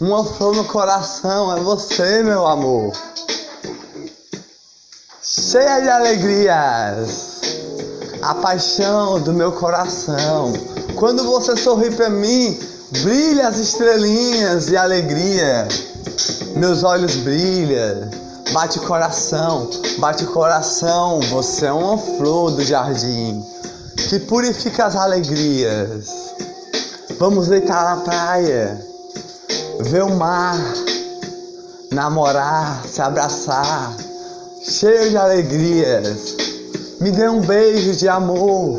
Uma flor no coração é você, meu amor. Cheia de alegrias, a paixão do meu coração. Quando você sorri para mim, brilha as estrelinhas de alegria. Meus olhos brilham, bate coração, bate coração. Você é uma flor do jardim que purifica as alegrias. Vamos deitar na praia, ver o mar, namorar, se abraçar, cheio de alegrias. Me dê um beijo de amor,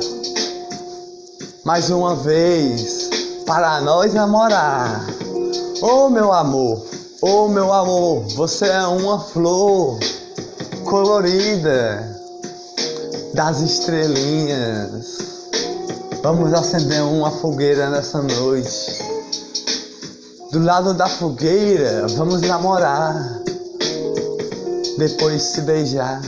mais uma vez, para nós namorar. Oh meu amor, oh meu amor, você é uma flor colorida das estrelinhas. Vamos acender uma fogueira nessa noite. Do lado da fogueira, vamos namorar. Depois se beijar.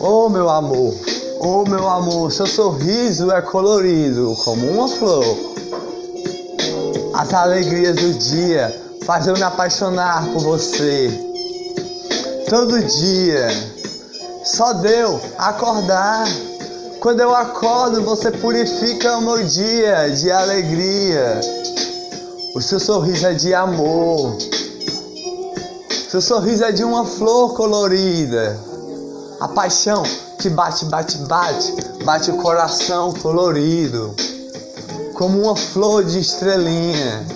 Oh meu amor, oh meu amor, seu sorriso é colorido como uma flor. As alegrias do dia faz eu me apaixonar por você. Todo dia só deu acordar. Quando eu acordo, você purifica o meu dia de alegria. O seu sorriso é de amor. Seu sorriso é de uma flor colorida. A paixão que bate, bate, bate, bate o coração colorido. Como uma flor de estrelinha.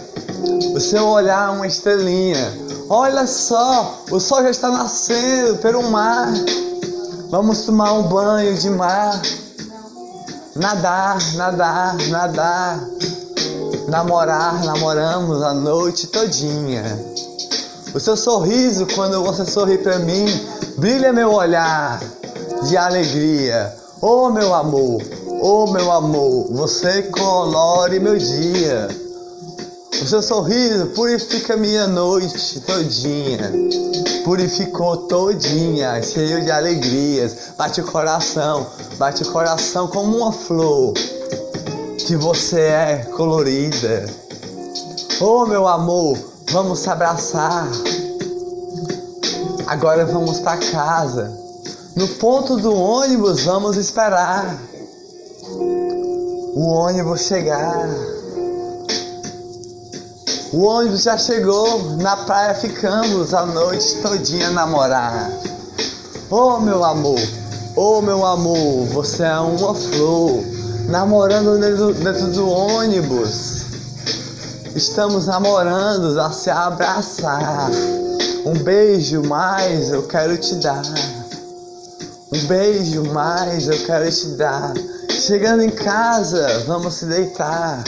O seu olhar é uma estrelinha. Olha só, o sol já está nascendo pelo mar. Vamos tomar um banho de mar. Nadar, nadar, nadar. Namorar, namoramos a noite todinha. O seu sorriso, quando você sorri para mim, brilha meu olhar de alegria. Oh meu amor, oh meu amor, você colore meu dia. O seu sorriso purifica minha noite todinha. Purificou todinha, cheio de alegrias. Bate o coração, bate o coração como uma flor. Que você é colorida. Oh meu amor, vamos se abraçar. Agora vamos para casa. No ponto do ônibus vamos esperar. O ônibus chegar. O ônibus já chegou, na praia ficamos a noite todinha namorar. Oh meu amor, oh meu amor, você é uma flor, namorando dentro, dentro do ônibus. Estamos namorando a se abraçar. Um beijo mais eu quero te dar. Um beijo mais eu quero te dar. Chegando em casa, vamos se deitar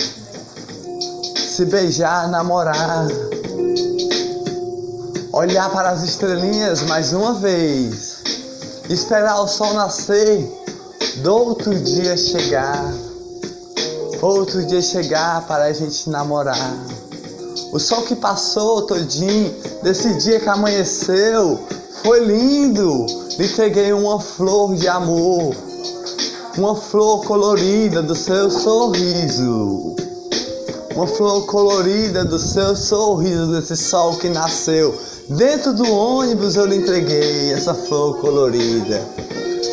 se beijar, namorar, olhar para as estrelinhas mais uma vez, esperar o sol nascer, do outro dia chegar, outro dia chegar para a gente namorar. O sol que passou todinho, desse dia que amanheceu, foi lindo. Lhe entreguei uma flor de amor, uma flor colorida do seu sorriso. Uma flor colorida do seu sorriso, desse sol que nasceu. Dentro do ônibus eu lhe entreguei essa flor colorida.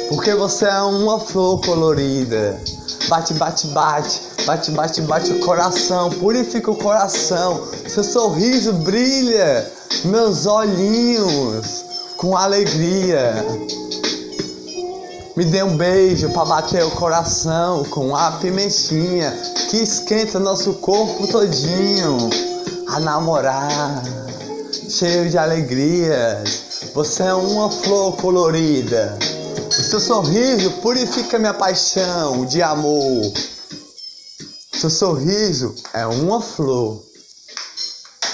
Porque você é uma flor colorida. Bate, bate, bate, bate, bate, bate o coração, purifica o coração. Seu sorriso brilha, meus olhinhos com alegria. Me dê um beijo para bater o coração com a pimentinha que esquenta nosso corpo todinho. A namorar, cheio de alegrias. Você é uma flor colorida. O seu sorriso purifica minha paixão de amor. Seu sorriso é uma flor